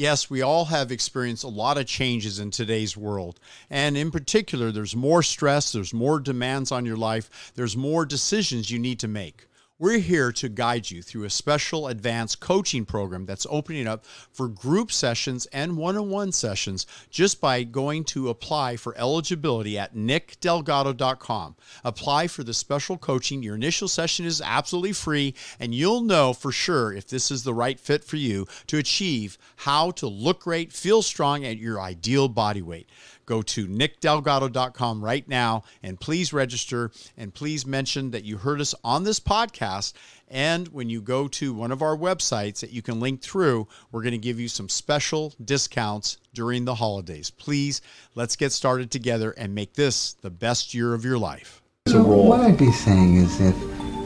Yes, we all have experienced a lot of changes in today's world. And in particular, there's more stress, there's more demands on your life, there's more decisions you need to make. We're here to guide you through a special advanced coaching program that's opening up for group sessions and one on one sessions just by going to apply for eligibility at nickdelgado.com. Apply for the special coaching. Your initial session is absolutely free, and you'll know for sure if this is the right fit for you to achieve how to look great, feel strong at your ideal body weight go to nickdelgado.com right now and please register and please mention that you heard us on this podcast. And when you go to one of our websites that you can link through, we're going to give you some special discounts during the holidays. Please, let's get started together and make this the best year of your life. So what I'd be saying is if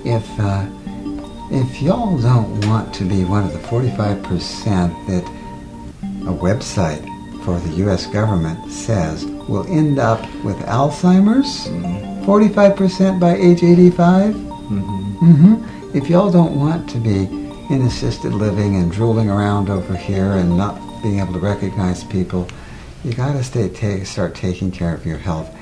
if uh, if y'all don't want to be one of the 45% that a website for the U.S. government says will end up with Alzheimer's, mm-hmm. 45% by age 85. Mm-hmm. Mm-hmm. If y'all don't want to be in assisted living and drooling around over here and not being able to recognize people, you got to stay ta- start taking care of your health.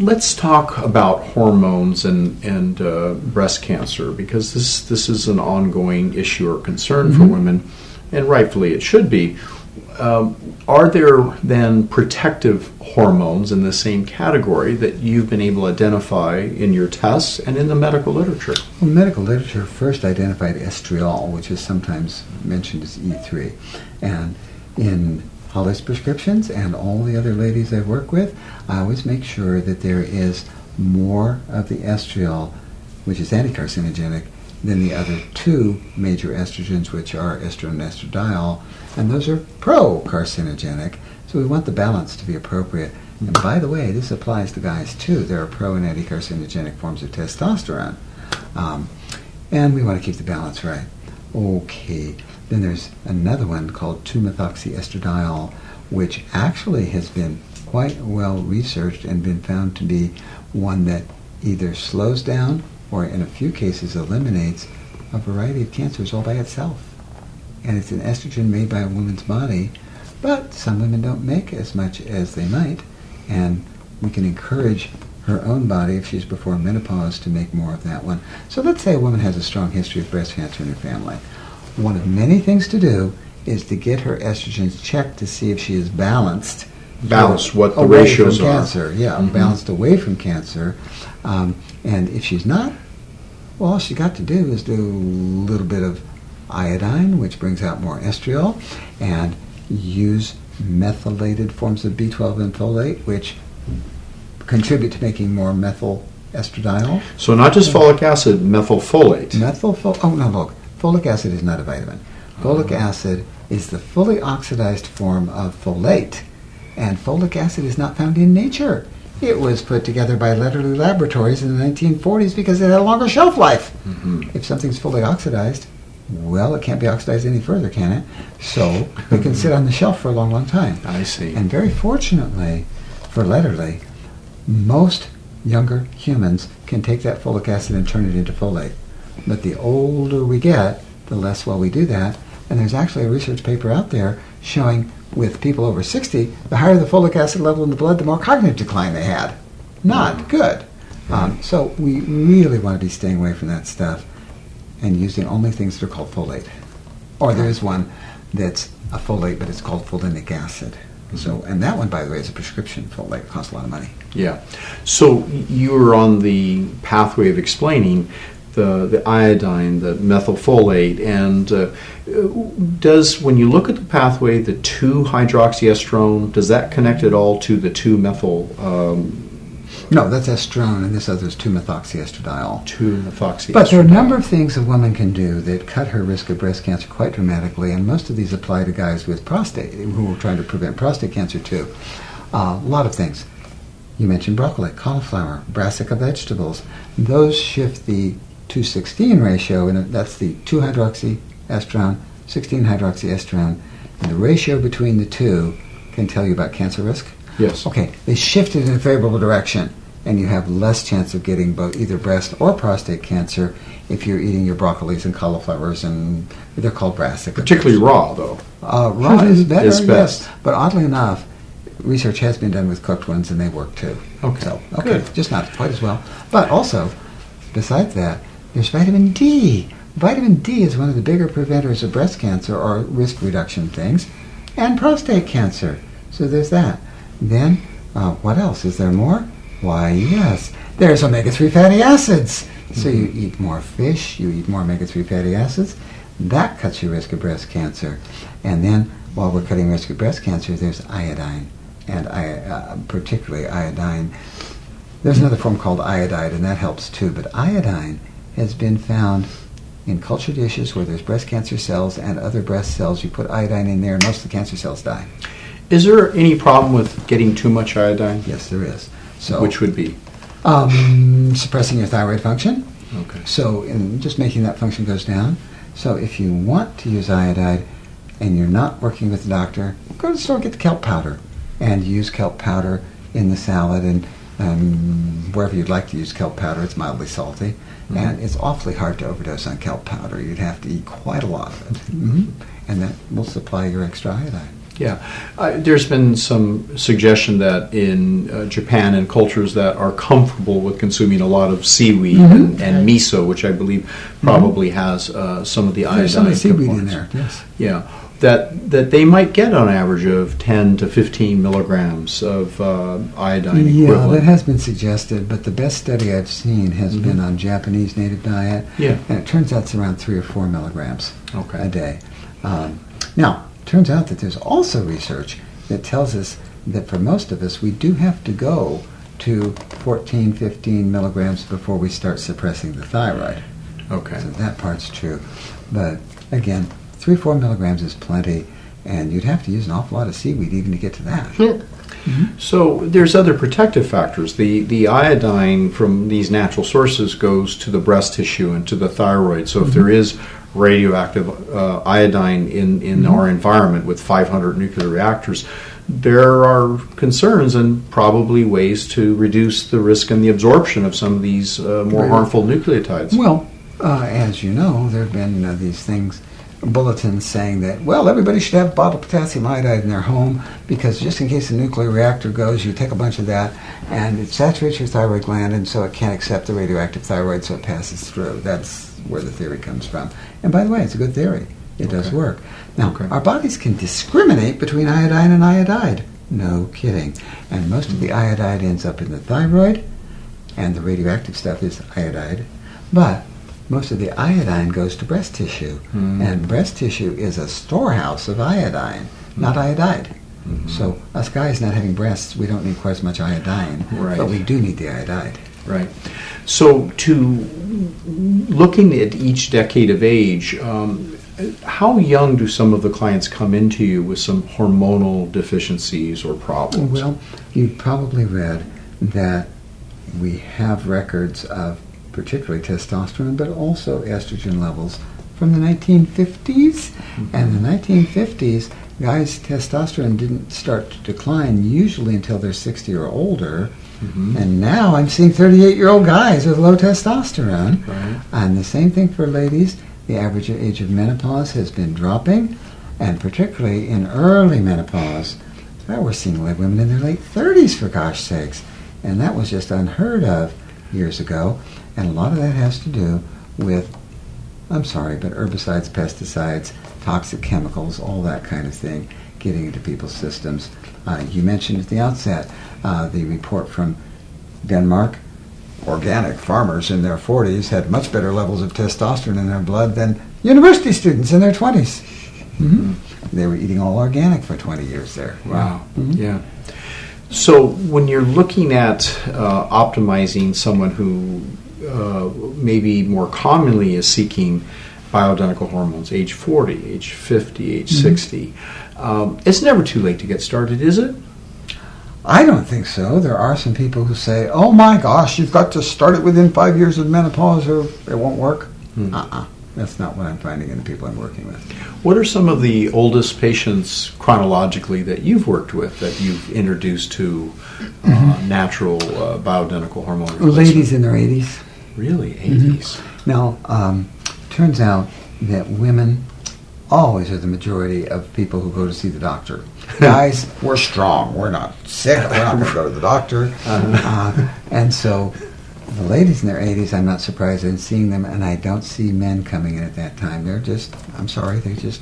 Let's talk about hormones and and uh, breast cancer because this this is an ongoing issue or concern mm-hmm. for women, and rightfully it should be. Um, are there then protective hormones in the same category that you've been able to identify in your tests and in the medical literature? Well, medical literature first identified estriol, which is sometimes mentioned as E3, and in Holly's prescriptions and all the other ladies I work with, I always make sure that there is more of the estriol, which is anticarcinogenic, than the other two major estrogens, which are estrone and estradiol, and those are pro-carcinogenic. So we want the balance to be appropriate. And by the way, this applies to guys too. There are pro and anti-carcinogenic forms of testosterone. Um, and we want to keep the balance right. Okay, then there's another one called 2-methoxyestradiol, which actually has been quite well researched and been found to be one that either slows down or in a few cases eliminates a variety of cancers all by itself. And it's an estrogen made by a woman's body, but some women don't make as much as they might, and we can encourage her own body, if she's before menopause, to make more of that one. So let's say a woman has a strong history of breast cancer in her family one of many things to do is to get her estrogens checked to see if she is balanced. Balanced, what the ratios from cancer. are. Yeah, mm-hmm. balanced away from cancer. Um, and if she's not, well, all she got to do is do a little bit of iodine, which brings out more estriol, and use methylated forms of B12 and folate, which contribute to making more methyl estradiol. So not just folic acid, methylfolate. Methylfolate. Oh no, look. Folic acid is not a vitamin. Folic mm-hmm. acid is the fully oxidized form of folate, and folic acid is not found in nature. It was put together by Lederle Laboratories in the 1940s because it had a longer shelf life. Mm-hmm. If something's fully oxidized, well, it can't be oxidized any further, can it? So it can sit on the shelf for a long, long time. I see. And very fortunately for Lederle, most younger humans can take that folic acid and turn it into folate. But the older we get, the less well we do that. And there's actually a research paper out there showing with people over 60, the higher the folic acid level in the blood, the more cognitive decline they had. Not mm. good. Um, so we really want to be staying away from that stuff and using only things that are called folate. Or there is one that's a folate, but it's called folinic acid. So, and that one, by the way, is a prescription folate. It costs a lot of money. Yeah. So you were on the pathway of explaining the, the iodine, the methylfolate, and uh, does when you look at the pathway, the 2-hydroxyestrone, does that connect at all to the 2-methyl? Um, no, that's estrone, and this other is 2-methoxyestradiol. 2-methoxyestradiol. But there are a number of things a woman can do that cut her risk of breast cancer quite dramatically, and most of these apply to guys with prostate who are trying to prevent prostate cancer too. Uh, a lot of things. You mentioned broccoli, cauliflower, brassica vegetables. Those shift the 216 ratio, and that's the 2-hydroxyestrone, 16-hydroxyestrone, and the ratio between the two can tell you about cancer risk. Yes. Okay, they shifted in a favorable direction. and you have less chance of getting both either breast or prostate cancer if you're eating your broccolis and cauliflowers and they're called brassica. Particularly raw, though. Uh, raw is better, Is yes. best. But oddly enough, research has been done with cooked ones, and they work too. Okay, So, okay, good. just not quite as well. But also, besides that, there's vitamin D. Vitamin D is one of the bigger preventers of breast cancer or risk reduction things, and prostate cancer. So there's that. Then, uh, what else? Is there more? Why, yes. There's omega-3 fatty acids. So you eat more fish, you eat more omega-3 fatty acids. That cuts your risk of breast cancer. And then, while we're cutting risk of breast cancer, there's iodine, and I, uh, particularly iodine. There's another form called iodide, and that helps too. But iodine has been found in culture dishes where there's breast cancer cells and other breast cells. You put iodine in there, and most of the cancer cells die. Is there any problem with getting too much iodine? Yes, there is. So, Which would be? um, suppressing your thyroid function. Okay. So, in just making that function goes down. So, if you want to use iodide and you're not working with a doctor, go to the store and get the kelp powder and use kelp powder in the salad and um, wherever you'd like to use kelp powder. It's mildly salty, and it's awfully hard to overdose on kelp powder. You'd have to eat quite a lot of it, hmm and that will supply your extra iodine. Yeah, uh, there's been some suggestion that in uh, Japan and cultures that are comfortable with consuming a lot of seaweed and, and miso, which I believe probably has uh, some of the iodine There's some of the seaweed in there. Yes. Yeah, that that they might get on average of 10 to 15 milligrams of uh, iodine Yeah, equivalent. that has been suggested, but the best study I've seen has been on Japanese native diet. Yeah. And it turns out it's around three or four milligrams Okay. a day. Um, now, turns out that there's also research that tells us that for most of us, we do have to go to 14, 15 milligrams before we start suppressing the thyroid. okay. So that part's true. But again, three, four milligrams is plenty, and you'd have to use an awful lot of seaweed even to get to that. So there's other protective factors. The the iodine from these natural sources goes to the breast tissue and to the thyroid. So if there is radioactive uh, iodine in in our environment with 500 nuclear reactors, there are concerns and probably ways to reduce the risk and the absorption of some of these uh, more Right. harmful nucleotides. Well, uh, as you know, there have been uh, these things, bulletins saying that, well, everybody should have a bottle of potassium iodide in their home because just in case a nuclear reactor goes, you take a bunch of that and it saturates your thyroid gland and so it can't accept the radioactive thyroid so it passes through. That's where the theory comes from. And by the way, it's a good theory. It does work. Now, Okay. our bodies can discriminate between iodine and iodide. No kidding. And most of the iodide ends up in the thyroid, and the radioactive stuff is iodide. But most of the iodine goes to breast tissue, Mm. and breast tissue is a storehouse of iodine, not iodide. Mm-hmm. So us guys not having breasts, we don't need quite as much iodine, Right. but we do need the iodide. Right. So, to looking at each decade of age, um, how young do some of the clients come into you with some hormonal deficiencies or problems? Well, you've probably read that we have records of particularly testosterone, but also estrogen levels from the 1950s. Mm-hmm. And the 1950s, guys' testosterone didn't start to decline usually until they're 60 or older. Mm-hmm. And now I'm seeing 38 year old guys with low testosterone. Right. And the same thing for ladies. The average age of menopause has been dropping, and particularly in early menopause. Now we're seeing women in their late 30s, for gosh sakes. And that was just unheard of years ago. And a lot of that has to do with, I'm sorry, but herbicides, pesticides, toxic chemicals, all that kind of thing getting into people's systems. Uh, you mentioned at the outset uh, the report from Denmark. Organic farmers in their 40s had much better levels of testosterone in their blood than university students in their 20s. hmm They were eating all organic for 20 years there. Wow. Yeah. So when you're looking at uh, optimizing someone who uh, maybe more commonly is seeking bioidentical hormones, age 40, age 50, age 60, um, it's never too late to get started, is it? I don't think so. There are some people who say, "Oh my gosh, you've got to start it within five years of menopause, or it won't work." Uh-uh. That's not what I'm finding in the people I'm working with. What are some of the oldest patients chronologically that you've worked with that you've introduced to uh, natural uh, bioidentical hormone? Ladies in their 80s. Really, 80s. Now, um, turns out that women always are the majority of people who go to see the doctor. Guys, we're strong. We're not sick. We're not going to go to the doctor. Uh, and so, the ladies in their 80s, I'm not surprised in seeing them, and I don't see men coming in at that time. They're just, I'm sorry, they're just,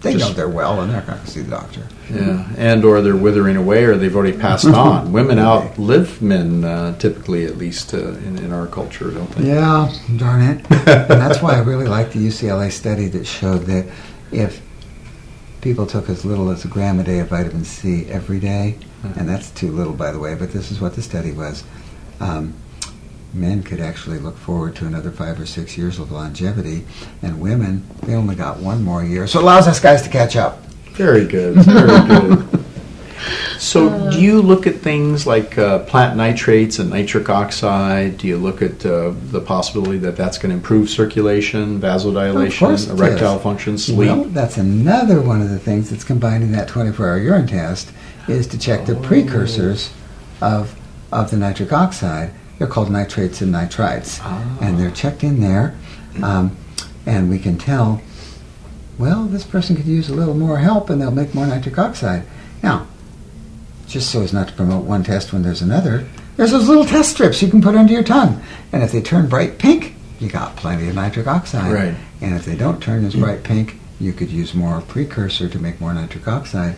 they Just- know they're well, and they're going to see the doctor. Yeah, and or they're withering away, or they've already passed on. Women outlive men, uh, typically, at least uh, in, in our culture, don't they? Yeah, darn it. and that's why I really like the UCLA study that showed that if people took as little as a gram a day of vitamin C every day, and that's too little, by the way, but this is what the study was. Um, men could actually look forward to another five or six years of longevity, and women, they only got one more year. So it allows us guys to catch up. Very good, very good. So, do you look at things like uh, plant nitrates and nitric oxide? Do you look at uh, the possibility that that's going to improve circulation, vasodilation, erectile is. function, sleep? Well, that's another one of the things that's combined in that 24-hour urine test is to check the precursors of of the nitric oxide. They're called nitrates and nitrites, Ah. and they're checked in there, um, and we can tell. Well, this person could use a little more help, and they'll make more nitric oxide. Now, just so as not to promote one test when there's another, there's those little test strips you can put under your tongue, and if they turn bright pink, you got plenty of nitric oxide. Right. And if they don't turn as bright pink, you could use more precursor to make more nitric oxide.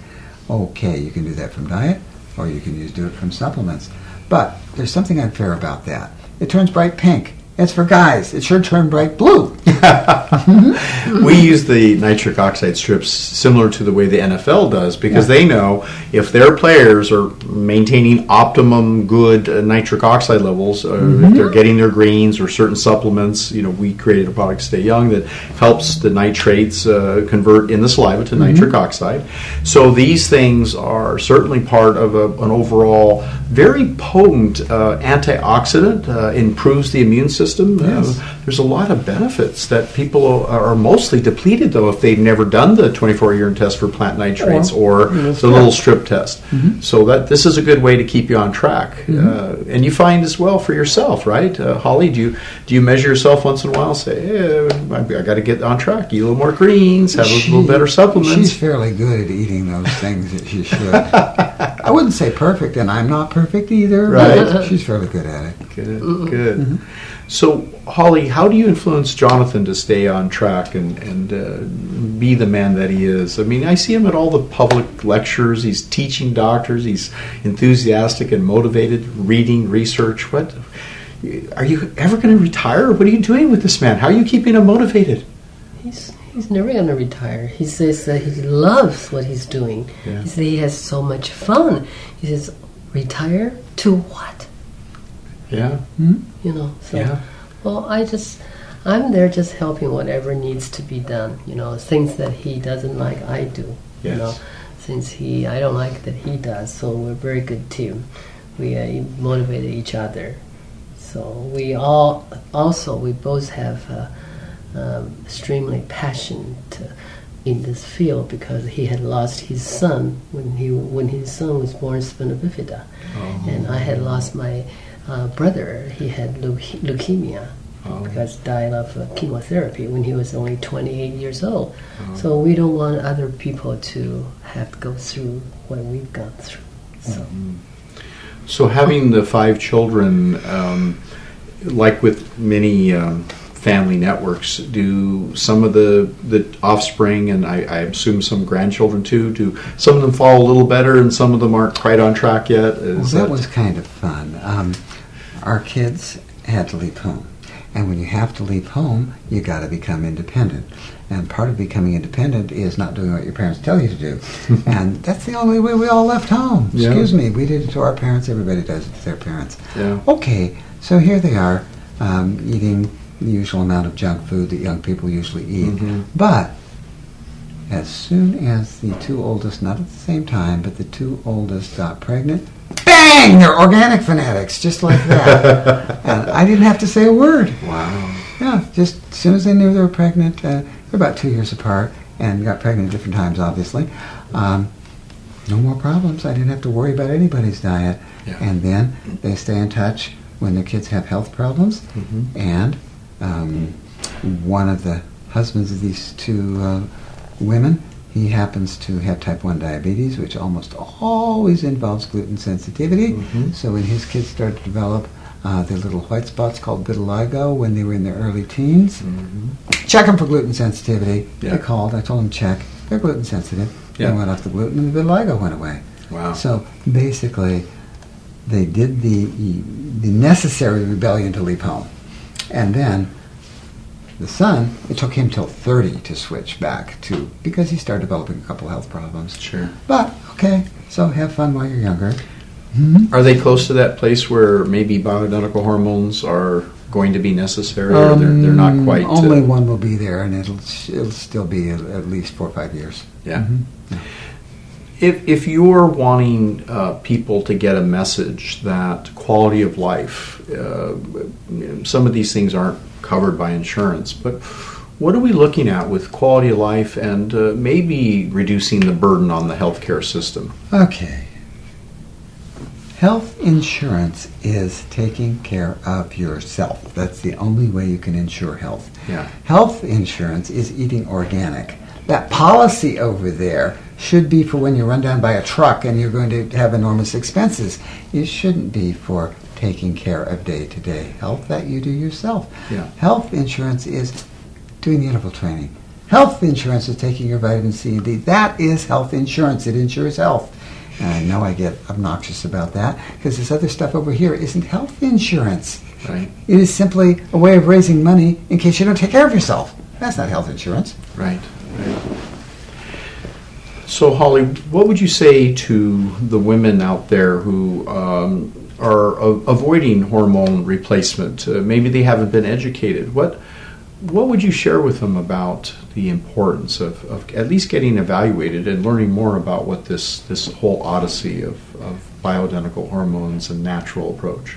Okay, you can do that from diet, or you can use do it from supplements. But there's something unfair about that. It turns bright pink. It's for guys. It should turn bright blue. we use the nitric oxide strips similar to the way the NFL does because they know if their players are maintaining optimum good nitric oxide levels, uh, if they're getting their greens or certain supplements, you know, we created a product, Stay Young, that helps the nitrates uh, convert in the saliva to nitric oxide. So these things are certainly part of a, an overall very potent uh, antioxidant, uh, improves the immune system. Yes. Uh, there's a lot of benefits that people are mostly depleted though if they've never done the 24 urine test for plant nitrates or, the little strip test. So that this is a good way to keep you on track. Uh, and you find as well for yourself, right, uh, Holly? Do you do you measure yourself once in a while? Say, hey, I, I got to get on track. Eat a little more greens. Have a little better supplements. She's fairly good at eating those things that she should. I wouldn't say perfect, and I'm not perfect either. Right. She's fairly good at it. Good, good. So, Holly, how do you influence Jonathan to stay on track and, and uh, be the man that he is? I mean, I see him at all the public lectures. He's teaching doctors. He's enthusiastic and motivated, reading, research. What are you ever going to retire? What are you doing with this man? How are you keeping him motivated? He's he's never gonna retire. He says that he loves what he's doing. Yeah. He says he has so much fun. He says, retire to what? Yeah, You know. So, yeah. well, I just I'm there just helping whatever needs to be done. You know, things that he doesn't like, I do. Yes. You know, since he I don't like that he does, so we're a very good team. We uh, motivate each other. So we all also we both have uh, um, extremely passion to, in this field because he had lost his son when he when his son was born spina bifida, and I had lost my uh, brother. He had leuke- leukemia Oh. because died of uh, chemotherapy when he was only 28 years old. So we don't want other people to have to go through what we've gone through. So. So having the five children, um, like with many um, family networks, do some of the the offspring and I, I assume some grandchildren too? Do some of them fall a little better and some of them aren't quite on track yet? Well, Is that was kind of fun. Um, our kids had to leave home. And when you have to leave home, you got to become independent. And part of becoming independent is not doing what your parents tell you to do. and that's the only way we all left home. Yeah. Excuse me, we did it to our parents. Everybody does it to their parents. Yeah. Okay, so here they are um, eating the usual amount of junk food that young people usually eat. Mhm. But as soon as the two oldest, not at the same time, but the two oldest got pregnant, bang! They're organic fanatics, just like that. and I didn't have to say a word. wow. Yeah, just as soon as they knew they were pregnant, uh, they're about two years apart and got pregnant at different times, obviously. Um, no more problems. I didn't have to worry about anybody's diet. Yeah. And then they stay in touch when their kids have health problems. Mhm. And um, one of the husbands of these two uh, women, he happens to have type 1 diabetes, which almost always involves gluten sensitivity. Mhm. So when his kids started to develop uh, their little white spots called vitiligo when they were in their early teens, Mhm. check them for gluten sensitivity. Yeah. I called. I told them check. They're gluten sensitive. Yeah. They went off the gluten, and the vitiligo went away. Wow. So basically, they did the the necessary rebellion to leave home, and then the son. It took him till thirty to switch back to because he started developing a couple health problems. Sure. But okay, so have fun while you're younger. Are they close to that place where maybe bioidentical hormones are going to be necessary, or they're, they're not Um, quite? uh, Only one will be there, and it'll it'll still be at, least four or five years. Yeah. Mhm. If, if you're wanting uh, people to get a message that quality of life, uh, some of these things aren't covered by insurance, but what are we looking at with quality of life and uh, maybe reducing the burden on the healthcare system? Okay. Health insurance is taking care of yourself. That's the only way you can insure health. Yeah. Health insurance is eating organic. That policy over there should be for when you're run down by a truck and you're going to have enormous expenses. It shouldn't be for taking care of day to day health that you do yourself. Yeah. Health insurance is doing the interval training. Health insurance is taking your vitamin C and D. That is health insurance. It insures health. And I know I get obnoxious about that because this other stuff over here isn't health insurance. Right. It is simply a way of raising money in case you don't take care of yourself. That's not health insurance. Right. right. So, Holly, what would you say to the women out there who um, are a- avoiding hormone replacement? Uh, maybe they haven't been educated. What what would you share with them about the importance of, of at least getting evaluated and learning more about what this this whole odyssey of, of bioidentical hormones and natural approach?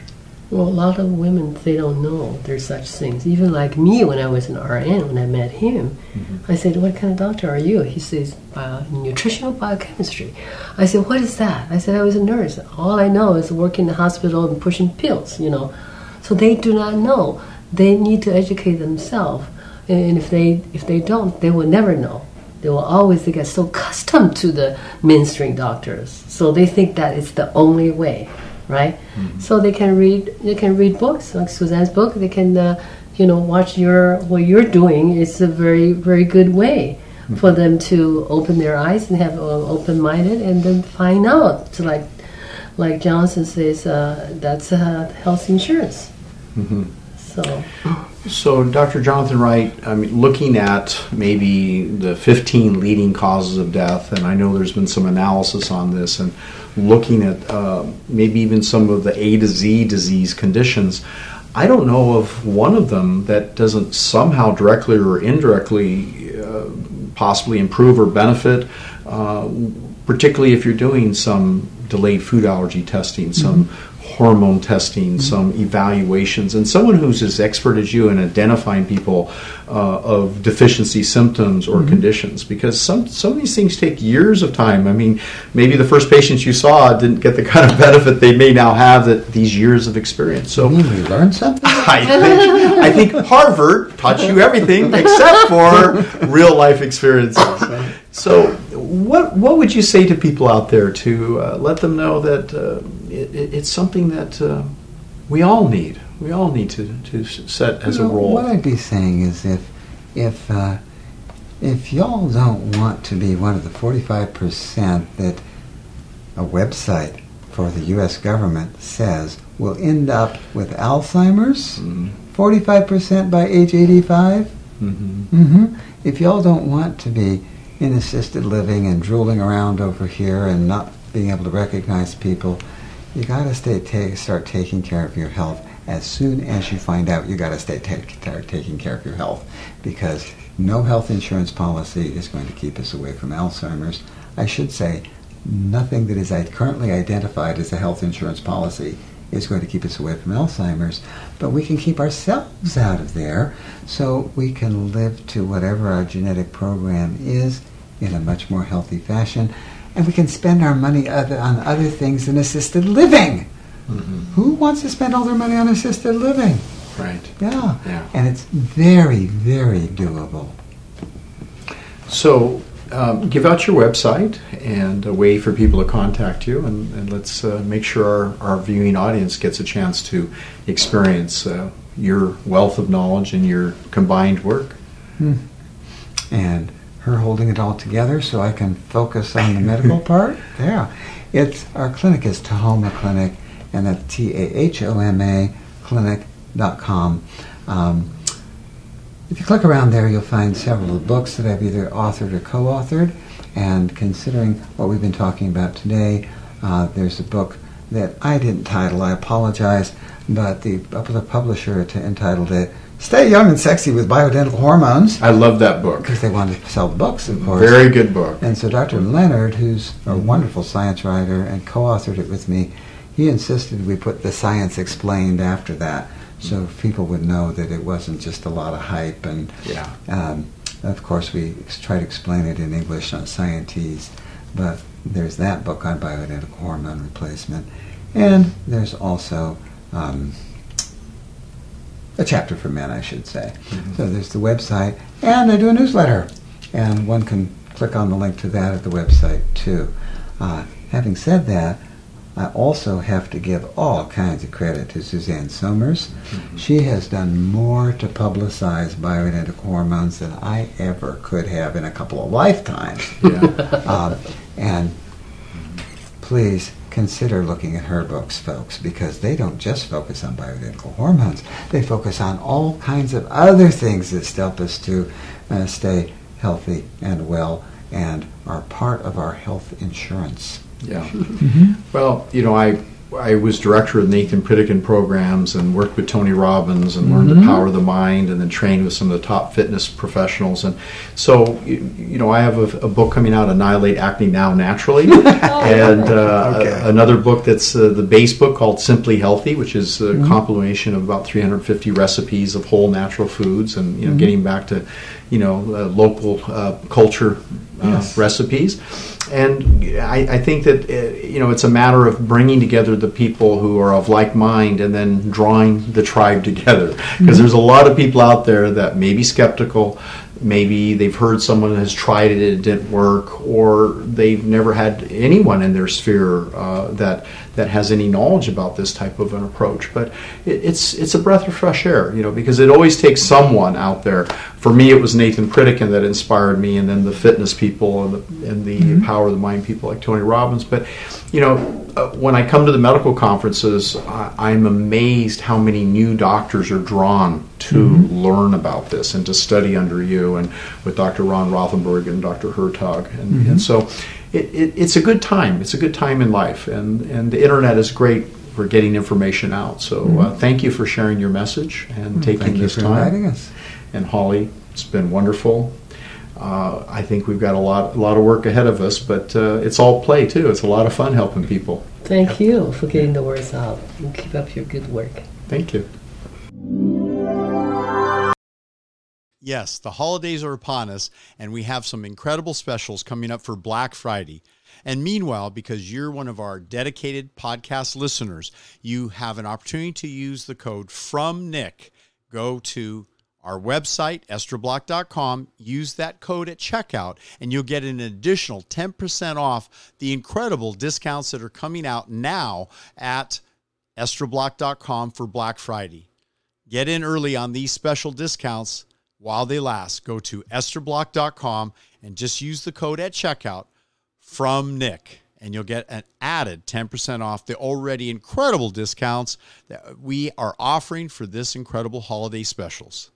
Well, a lot of women they don't know there's such things. Even like me, when I was an RN, when I met him, mm-hmm. I said, "What kind of doctor are you?" He says, Bio, "Nutritional biochemistry." I said, "What is that?" I said, "I was a nurse. All I know is working in the hospital and pushing pills." You know, so they do not know. They need to educate themselves, and if they if they don't, they will never know. They will always they get so accustomed to the mainstream doctors, so they think that it's the only way, right? So they can read they can read books like Suzanne's book. They can uh, you know watch your what you're doing. It's a very very good way for them to open their eyes and have uh, open minded, and then find out to like like Johnson says uh, that's uh, health insurance. So. So, Dr. Jonathan Wright, I mean, looking at maybe the 15 leading causes of death, and I know there's been some analysis on this, and looking at uh, maybe even some of the A to Z disease conditions, I don't know of one of them that doesn't somehow directly or indirectly uh, possibly improve or benefit, uh, particularly if you're doing some delayed food allergy testing, some hormone testing, some evaluations, and someone who's as expert as you in identifying people uh, of deficiency symptoms or conditions, because some some of these things take years of time. I mean, maybe the first patients you saw didn't get the kind of benefit they may now have that these years of experience. So. You we learned something? I think, I think Harvard taught you everything except for real life experiences. So, what what would you say to people out there to uh, let them know that uh, it, it- it's something that uh, we all need? We all need to, to set as a You know, role. What I'd be saying is if if uh, if y'all don't want to be one of the 45% that a website for the U.S. government says will end up with Alzheimer's, Mhm. 45% by age 85. Mhm. hmm If y'all don't want to be in assisted living and drooling around over here and not being able to recognize people, you got to stay ta- start taking care of your health as soon as you find out you got to stay ta- start taking care of your health because no health insurance policy is going to keep us away from Alzheimer's. I should say nothing that is currently identified as a health insurance policy is going to keep us away from Alzheimer's, but we can keep ourselves out of there so we can live to whatever our genetic program is in a much more healthy fashion. And we can spend our money other, on other things than assisted living. Who wants to spend all their money on assisted living? Right. Yeah. Yeah. And it's very, very doable. So, um, give out your website and a way for people to contact you, and, and let's uh, make sure our, our viewing audience gets a chance to experience uh, your wealth of knowledge and your combined work. and her holding it all together so I can focus on the medical part. Yeah. It's our clinic is Tahoma Clinic and that's T A H O M A clinic.com. Um, if you click around there, you'll find several of the books that I've either authored or co authored. And considering what we've been talking about today, uh, there's a book that I didn't title, I apologize, but the, the publisher entitled it Stay Young and Sexy with Bioidentical Hormones I love that book. because they wanted to sell the books, of course. Very good book. And so Dr. Lenard, who's a wonderful science writer and co-authored it with me, he insisted we put the science explained after that, so people would know that it wasn't just a lot of hype. And Yeah. um, of course, we try to explain it in English on Scientese, but there's that book on bioidentical hormone replacement, and there's also um, a chapter for men, I should say. So there's the website, and I do a newsletter, and one can click on the link to that at the website too. Uh, having said that, I also have to give all kinds of credit to Suzanne Somers. She has done more to publicize bioidentical hormones than I ever could have in a couple of lifetimes. Yeah. Um, and please consider looking at her books, folks, because they don't just focus on bioidentical hormones. They focus on all kinds of other things that help us to uh, stay healthy and well and are part of our health insurance. Yeah. Well, you know, I I was director of Nathan Pritikin programs and worked with Tony Robbins and learned the power of the mind and then trained with some of the top fitness professionals. And so, you, you know, I have a, a book coming out, Annihilate Acne Now Naturally, and uh, Okay. a- another book that's uh, the base book called Simply Healthy, which is a compilation of about 350 recipes of whole natural foods and, you know, getting back to, you know, uh, local uh, culture uh, Yes. recipes. And I, I think that uh, you know it's a matter of bringing together the people who are of like mind and then drawing the tribe together. Because there's a lot of people out there that may be skeptical, maybe they've heard someone has tried it and it didn't work, or they've never had anyone in their sphere uh, that that has any knowledge about this type of an approach. But it, it's it's a breath of fresh air, you know, because it always takes someone out there. For me, it was Nathan Pritikin that inspired me, and then the fitness people and the, and the mm-hmm. power of the mind people like Tony Robbins. But you know, uh, when I come to the medical conferences, I, I'm amazed how many new doctors are drawn to mm-hmm. learn about this and to study under you and with Dr. Ron Rothenberg and Dr. Hertoghe, and, and mm-hmm. so it, it, it's a good time. It's a good time in life, and and the internet is great for getting information out. So uh, thank you for sharing your message and taking Thank you this for time. inviting us. And Holly, it's been wonderful. Uh, I think we've got a lot, a lot of work ahead of us, but uh, it's all play too. It's a lot of fun helping people. Thank you for getting the words out. And keep up your good work. Thank you. Yes, the holidays are upon us, and we have some incredible specials coming up for Black Friday. And meanwhile, because you're one of our dedicated podcast listeners, you have an opportunity to use the code from Nick. Go to our website, estroblock.com, use that code at checkout, and you'll get an additional 10% off the incredible discounts that are coming out now at estroblock.com for Black Friday. Get in early on these special discounts while they last. Go to estroblock.com and just use the code at checkout from Nick, and you'll get an added 10% off the already incredible discounts that we are offering for this incredible holiday specials.